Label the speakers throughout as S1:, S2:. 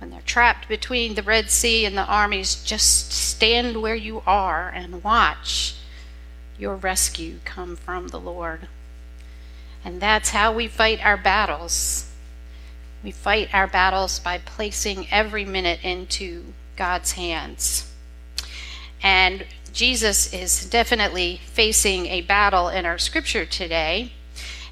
S1: when they're trapped between the Red Sea and the armies, just stand where you are and watch your rescue come from the Lord. And that's how we fight our battles. We fight our battles by placing every minute into God's hands. And Jesus is definitely facing a battle in our scripture today.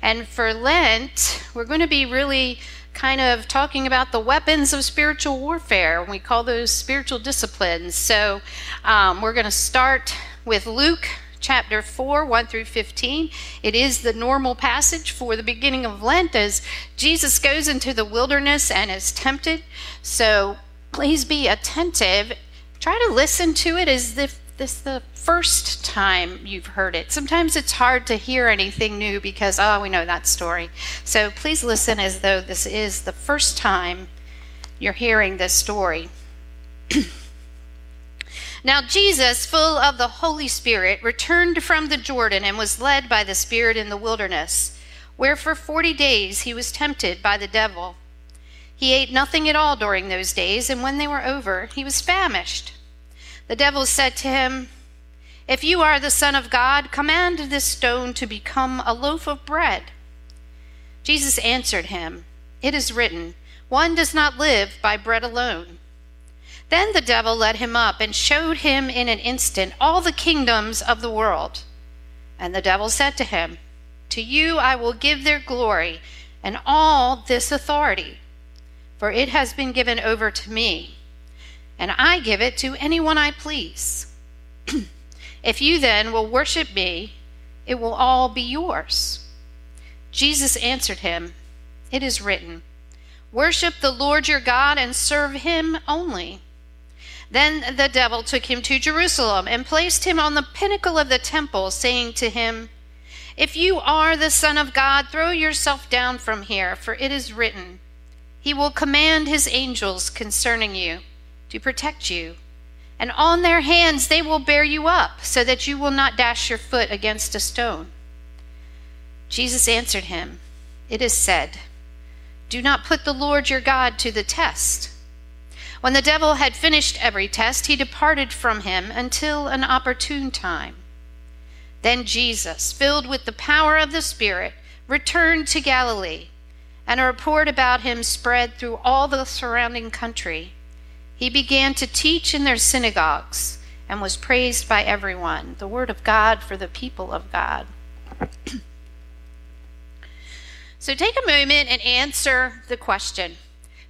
S1: And for Lent, we're going to be really kind of talking about the weapons of spiritual warfare. We call those spiritual disciplines. So um, we're going to start with Luke chapter 4, 1 through 15. It is the normal passage for the beginning of Lent as Jesus goes into the wilderness and is tempted. So please be attentive. Try to listen to it as if this is the first time you've heard it. Sometimes it's hard to hear anything new because, oh, we know that story. So please listen as though this is the first time you're hearing this story. now, Jesus, full of the Holy Spirit, returned from the Jordan and was led by the Spirit in the wilderness, where for forty days he was tempted by the devil. He ate nothing at all during those days, and when they were over, he was famished. The devil said to him, If you are the Son of God, command this stone to become a loaf of bread. Jesus answered him, It is written, One does not live by bread alone. Then the devil led him up and showed him in an instant all the kingdoms of the world. And the devil said to him, To you I will give their glory and all this authority, for it has been given over to me and I give it to anyone I please. if you then will worship me, it will all be yours. Jesus answered him, It is written, Worship the Lord your God and serve him only. Then the devil took him to Jerusalem and placed him on the pinnacle of the temple, saying to him, If you are the Son of God, throw yourself down from here, for it is written, He will command his angels concerning you to protect you. And on their hands they will bear you up, so that you will not dash your foot against a stone. Jesus answered him, It is said, Do not put the Lord your God to the test. When the devil had finished every test, he departed from him until an opportune time. Then Jesus, filled with the power of the Spirit, returned to Galilee, and a report about him spread through all the surrounding country. He began to teach in their synagogues and was praised by everyone. The word of God for the people of God. so take a moment and answer the question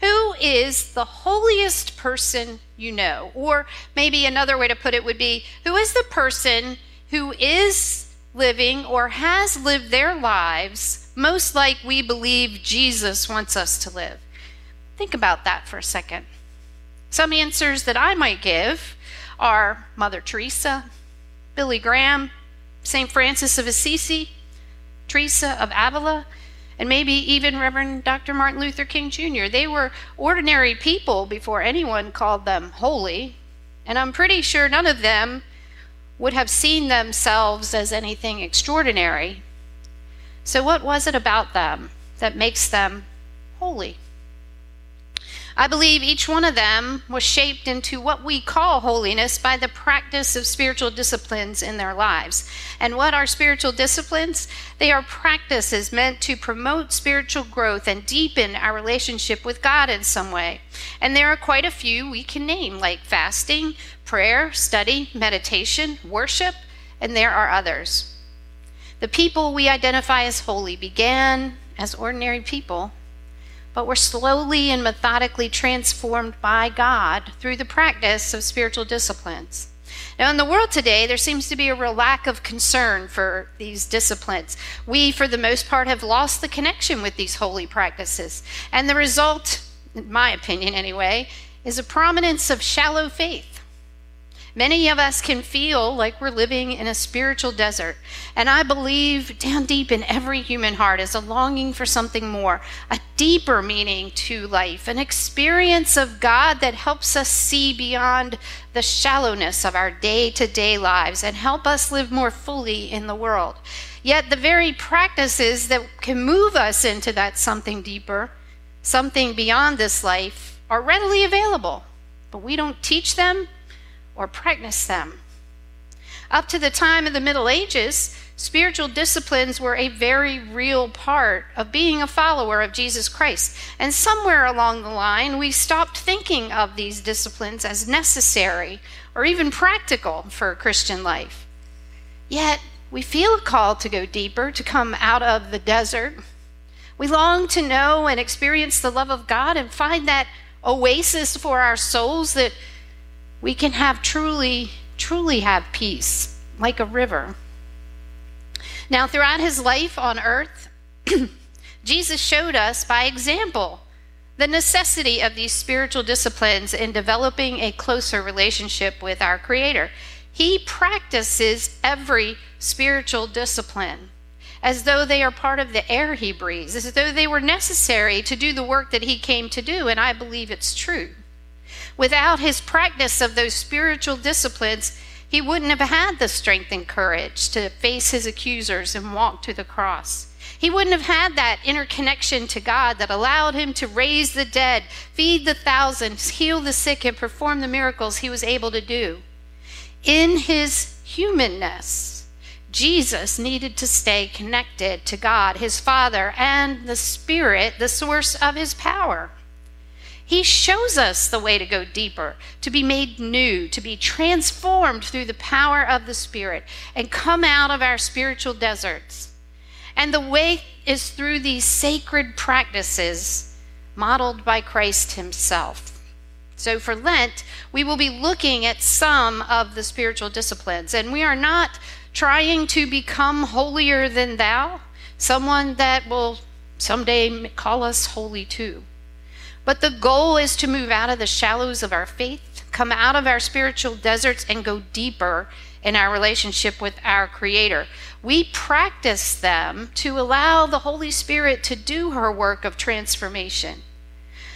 S1: Who is the holiest person you know? Or maybe another way to put it would be Who is the person who is living or has lived their lives most like we believe Jesus wants us to live? Think about that for a second. Some answers that I might give are Mother Teresa, Billy Graham, St. Francis of Assisi, Teresa of Avila, and maybe even Reverend Dr. Martin Luther King Jr. They were ordinary people before anyone called them holy, and I'm pretty sure none of them would have seen themselves as anything extraordinary. So, what was it about them that makes them holy? I believe each one of them was shaped into what we call holiness by the practice of spiritual disciplines in their lives. And what are spiritual disciplines? They are practices meant to promote spiritual growth and deepen our relationship with God in some way. And there are quite a few we can name, like fasting, prayer, study, meditation, worship, and there are others. The people we identify as holy began as ordinary people but we're slowly and methodically transformed by God through the practice of spiritual disciplines. Now, in the world today, there seems to be a real lack of concern for these disciplines. We, for the most part, have lost the connection with these holy practices. And the result, in my opinion anyway, is a prominence of shallow faith. Many of us can feel like we're living in a spiritual desert. And I believe down deep in every human heart is a longing for something more, a deeper meaning to life, an experience of God that helps us see beyond the shallowness of our day to day lives and help us live more fully in the world. Yet the very practices that can move us into that something deeper, something beyond this life, are readily available. But we don't teach them or practice them. Up to the time of the Middle Ages, spiritual disciplines were a very real part of being a follower of Jesus Christ. And somewhere along the line, we stopped thinking of these disciplines as necessary or even practical for a Christian life. Yet, we feel a call to go deeper, to come out of the desert. We long to know and experience the love of God and find that oasis for our souls that we can have truly, truly have peace like a river. Now, throughout his life on earth, Jesus showed us by example the necessity of these spiritual disciplines in developing a closer relationship with our Creator. He practices every spiritual discipline as though they are part of the air he breathes, as though they were necessary to do the work that he came to do, and I believe it's true. Without his practice of those spiritual disciplines, he wouldn't have had the strength and courage to face his accusers and walk to the cross. He wouldn't have had that inner connection to God that allowed him to raise the dead, feed the thousands, heal the sick, and perform the miracles he was able to do. In his humanness, Jesus needed to stay connected to God, his Father, and the Spirit, the source of his power. He shows us the way to go deeper, to be made new, to be transformed through the power of the Spirit, and come out of our spiritual deserts. And the way is through these sacred practices modeled by Christ Himself. So for Lent, we will be looking at some of the spiritual disciplines, and we are not trying to become holier than thou, someone that will someday call us holy too. But the goal is to move out of the shallows of our faith, come out of our spiritual deserts, and go deeper in our relationship with our Creator. We practice them to allow the Holy Spirit to do her work of transformation.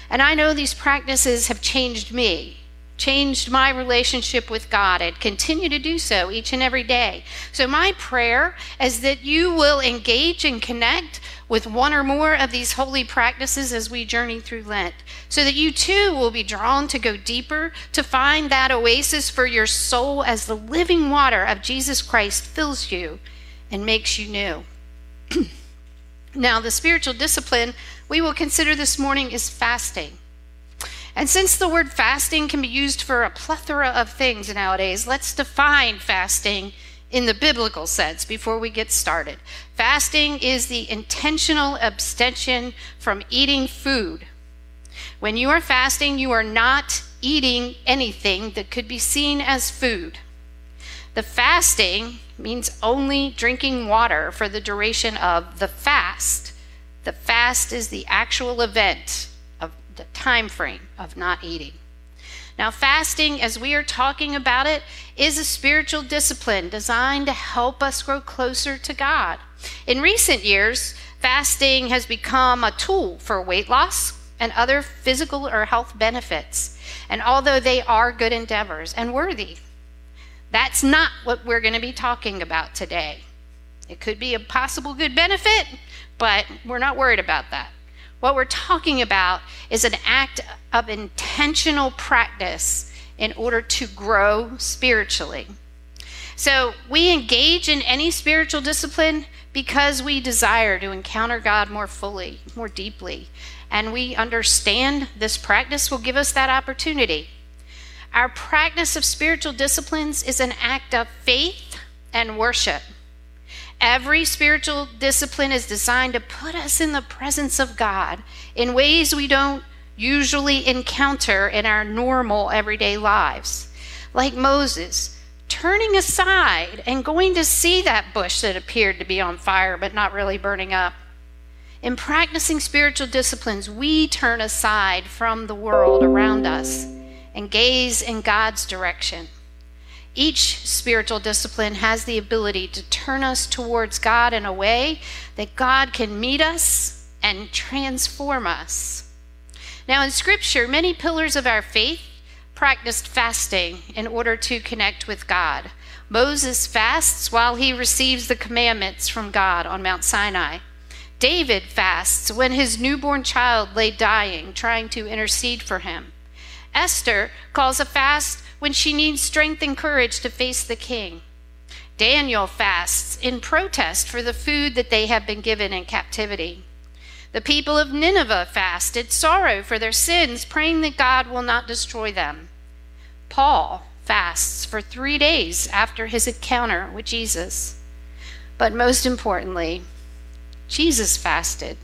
S1: And I know these practices have changed me, changed my relationship with God, and continue to do so each and every day. So, my prayer is that you will engage and connect with one or more of these holy practices as we journey through Lent, so that you too will be drawn to go deeper, to find that oasis for your soul as the living water of Jesus Christ fills you and makes you new. now, the spiritual discipline we will consider this morning is fasting. And since the word fasting can be used for a plethora of things nowadays, let's define fasting in the biblical sense before we get started. Fasting is the intentional abstention from eating food. When you are fasting, you are not eating anything that could be seen as food. The fasting means only drinking water for the duration of the fast. The fast is the actual event of the time frame of not eating. Now, fasting, as we are talking about it, is a spiritual discipline designed to help us grow closer to God. In recent years, fasting has become a tool for weight loss and other physical or health benefits. And although they are good endeavors and worthy, that's not what we're going to be talking about today. It could be a possible good benefit, but we're not worried about that. What we're talking about is an act of intentional practice in order to grow spiritually. So we engage in any spiritual discipline because we desire to encounter God more fully, more deeply. And we understand this practice will give us that opportunity. Our practice of spiritual disciplines is an act of faith and worship. Every spiritual discipline is designed to put us in the presence of God in ways we don't usually encounter in our normal everyday lives. Like Moses, turning aside and going to see that bush that appeared to be on fire but not really burning up. In practicing spiritual disciplines, we turn aside from the world around us and gaze in God's direction. Each spiritual discipline has the ability to turn us towards God in a way that God can meet us and transform us. Now, in Scripture, many pillars of our faith practiced fasting in order to connect with God. Moses fasts while he receives the commandments from God on Mount Sinai. David fasts when his newborn child lay dying, trying to intercede for him. Esther calls a fast when she needs strength and courage to face the king. Daniel fasts in protest for the food that they have been given in captivity. The people of Nineveh fasted sorrow for their sins, praying that God will not destroy them. Paul fasts for three days after his encounter with Jesus. But most importantly, Jesus fasted.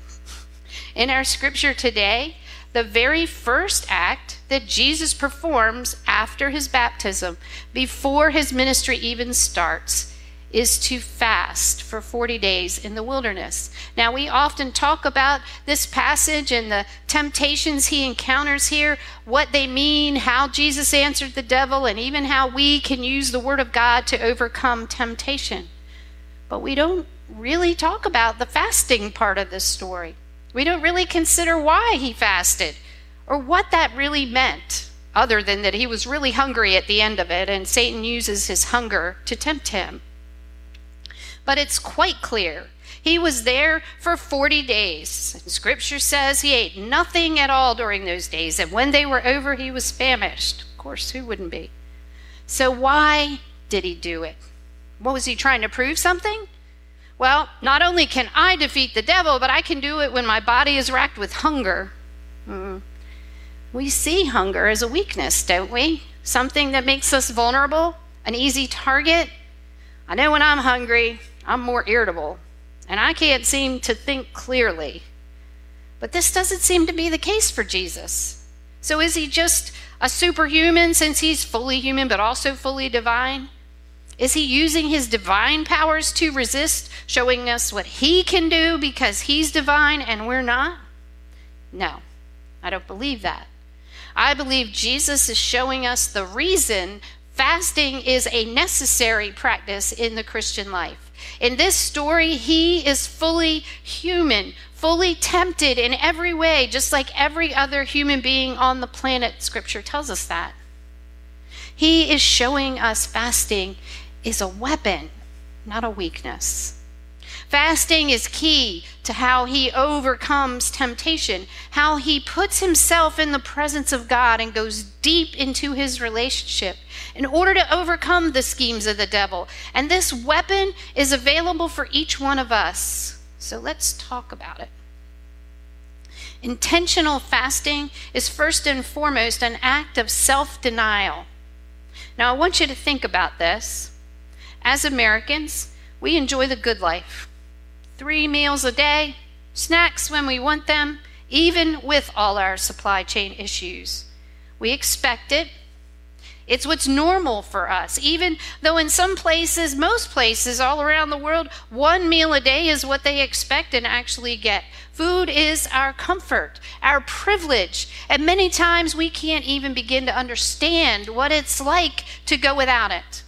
S1: In our scripture today, the very first act that Jesus performs after his baptism, before his ministry even starts, is to fast for 40 days in the wilderness. Now, we often talk about this passage and the temptations he encounters here, what they mean, how Jesus answered the devil, and even how we can use the Word of God to overcome temptation. But we don't really talk about the fasting part of this story. We don't really consider why he fasted or what that really meant, other than that he was really hungry at the end of it, and Satan uses his hunger to tempt him. But it's quite clear. He was there for 40 days. Scripture says he ate nothing at all during those days. And when they were over, he was famished. Of course, who wouldn't be? So, why did he do it? What was he trying to prove something? Well, not only can I defeat the devil, but I can do it when my body is racked with hunger. Mm. We see hunger as a weakness, don't we? Something that makes us vulnerable, an easy target. I know when I'm hungry, I'm more irritable, and I can't seem to think clearly. But this doesn't seem to be the case for Jesus. So is he just a superhuman since he's fully human but also fully divine? Is he using his divine powers to resist, showing us what he can do because he's divine and we're not? No, I don't believe that. I believe Jesus is showing us the reason fasting is a necessary practice in the Christian life. In this story, he is fully human, fully tempted in every way, just like every other human being on the planet. Scripture tells us that. He is showing us fasting is a weapon, not a weakness. Fasting is key to how he overcomes temptation, how he puts himself in the presence of God and goes deep into his relationship in order to overcome the schemes of the devil. And this weapon is available for each one of us. So let's talk about it. Intentional fasting is first and foremost an act of self denial. Now, I want you to think about this. As Americans, we enjoy the good life. Three meals a day, snacks when we want them, even with all our supply chain issues. We expect it. It's what's normal for us, even though in some places, most places all around the world, one meal a day is what they expect and actually get. Food is our comfort, our privilege, and many times we can't even begin to understand what it's like to go without it.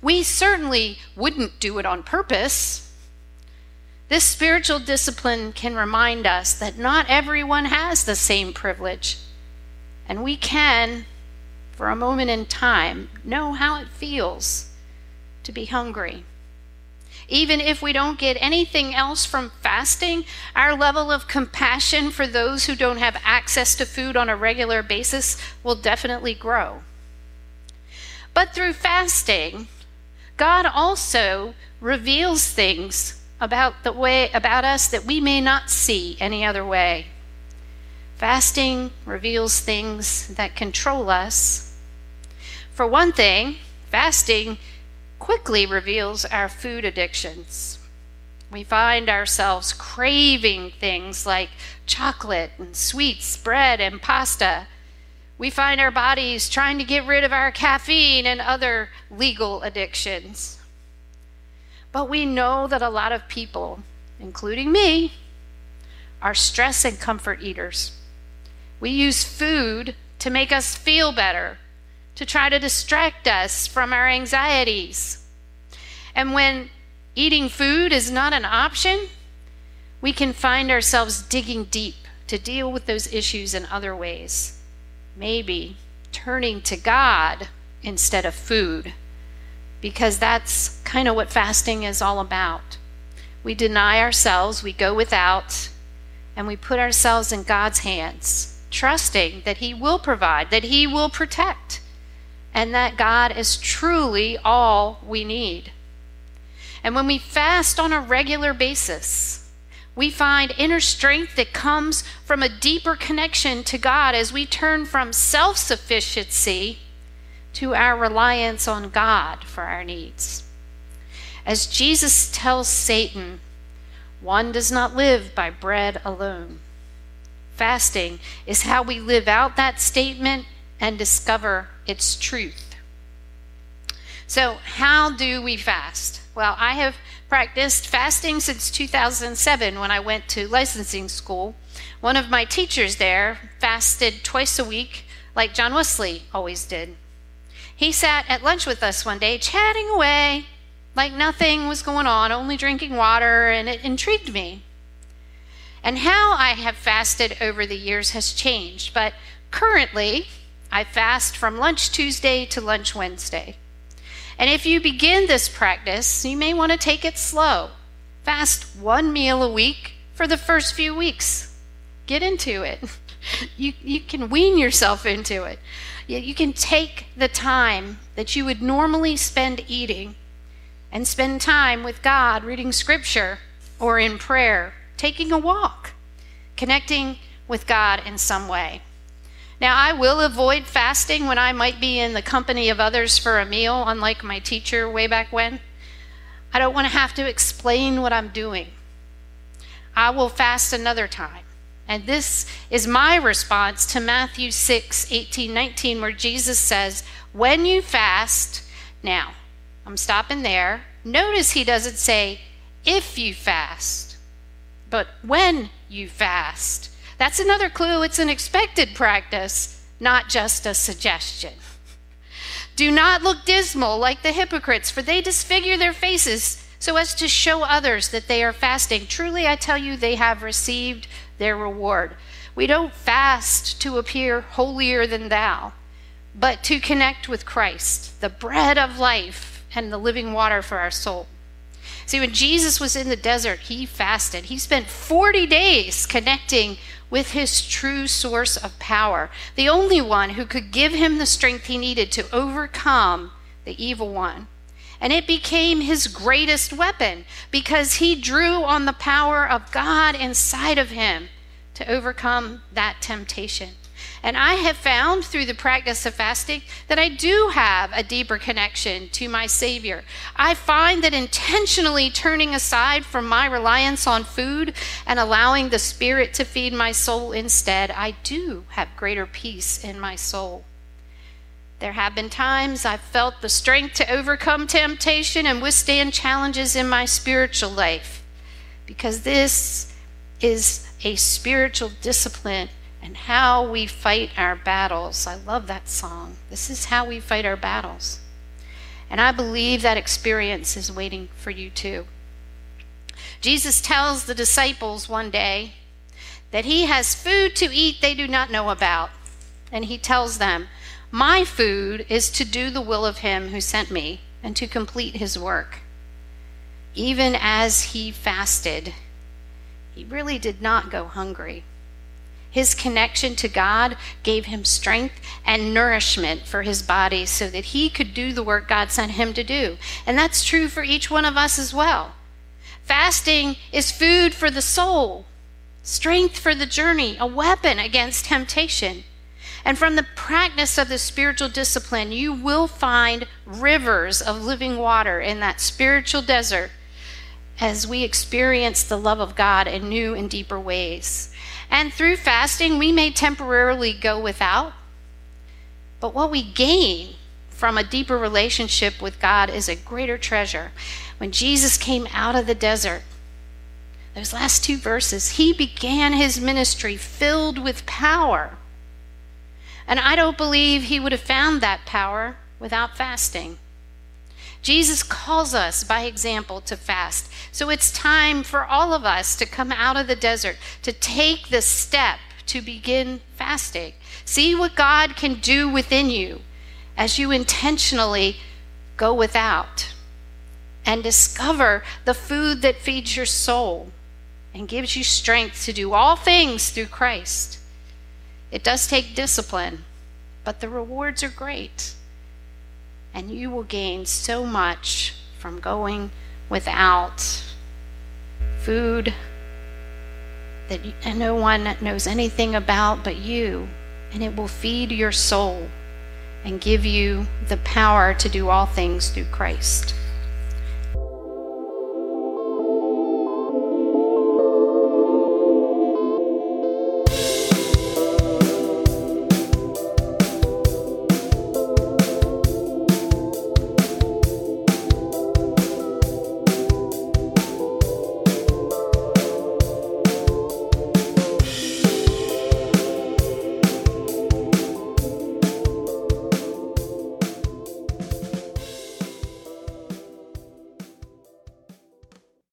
S1: We certainly wouldn't do it on purpose. This spiritual discipline can remind us that not everyone has the same privilege. And we can, for a moment in time, know how it feels to be hungry. Even if we don't get anything else from fasting, our level of compassion for those who don't have access to food on a regular basis will definitely grow. But through fasting, God also reveals things about the way about us that we may not see any other way. Fasting reveals things that control us. For one thing, fasting quickly reveals our food addictions. We find ourselves craving things like chocolate and sweets, bread and pasta we find our bodies trying to get rid of our caffeine and other legal addictions. But we know that a lot of people, including me, are stress and comfort eaters. We use food to make us feel better, to try to distract us from our anxieties. And when eating food is not an option, we can find ourselves digging deep to deal with those issues in other ways. Maybe turning to God instead of food, because that's kind of what fasting is all about. We deny ourselves, we go without, and we put ourselves in God's hands, trusting that He will provide, that He will protect, and that God is truly all we need. And when we fast on a regular basis, we find inner strength that comes from a deeper connection to God as we turn from self sufficiency to our reliance on God for our needs. As Jesus tells Satan, one does not live by bread alone. Fasting is how we live out that statement and discover its truth. So, how do we fast? Well, I have practiced fasting since 2007 when I went to licensing school. One of my teachers there fasted twice a week, like John Wesley always did. He sat at lunch with us one day, chatting away like nothing was going on, only drinking water, and it intrigued me. And how I have fasted over the years has changed, but currently I fast from lunch Tuesday to lunch Wednesday. And if you begin this practice, you may want to take it slow. Fast one meal a week for the first few weeks. Get into it. You, you can wean yourself into it. You can take the time that you would normally spend eating and spend time with God reading scripture or in prayer, taking a walk, connecting with God in some way. Now, I will avoid fasting when I might be in the company of others for a meal, unlike my teacher way back when. I don't want to have to explain what I'm doing. I will fast another time. And this is my response to Matthew 6 18, 19, where Jesus says, When you fast, now, I'm stopping there. Notice he doesn't say, If you fast, but when you fast. That's another clue. It's an expected practice, not just a suggestion. Do not look dismal like the hypocrites, for they disfigure their faces so as to show others that they are fasting. Truly, I tell you, they have received their reward. We don't fast to appear holier than thou, but to connect with Christ, the bread of life and the living water for our soul. See, when Jesus was in the desert, he fasted. He spent 40 days connecting with his true source of power, the only one who could give him the strength he needed to overcome the evil one. And it became his greatest weapon because he drew on the power of God inside of him to overcome that temptation. And I have found through the practice of fasting that I do have a deeper connection to my Savior. I find that intentionally turning aside from my reliance on food and allowing the Spirit to feed my soul instead, I do have greater peace in my soul. There have been times I've felt the strength to overcome temptation and withstand challenges in my spiritual life because this is a spiritual discipline and how we fight our battles. I love that song. This is how we fight our battles. And I believe that experience is waiting for you too. Jesus tells the disciples one day that he has food to eat they do not know about. And he tells them, My food is to do the will of him who sent me and to complete his work. Even as he fasted, he really did not go hungry. His connection to God gave him strength and nourishment for his body so that he could do the work God sent him to do. And that's true for each one of us as well. Fasting is food for the soul, strength for the journey, a weapon against temptation. And from the practice of the spiritual discipline, you will find rivers of living water in that spiritual desert as we experience the love of God in new and deeper ways. And through fasting, we may temporarily go without, but what we gain from a deeper relationship with God is a greater treasure. When Jesus came out of the desert, those last two verses, he began his ministry filled with power. And I don't believe he would have found that power without fasting. Jesus calls us by example to fast. So it's time for all of us to come out of the desert, to take the step to begin fasting. See what God can do within you as you intentionally go without and discover the food that feeds your soul and gives you strength to do all things through Christ. It does take discipline, but the rewards are great. And you will gain so much from going without food that no one knows anything about but you, and it will feed your soul and give you the power to do all things through Christ.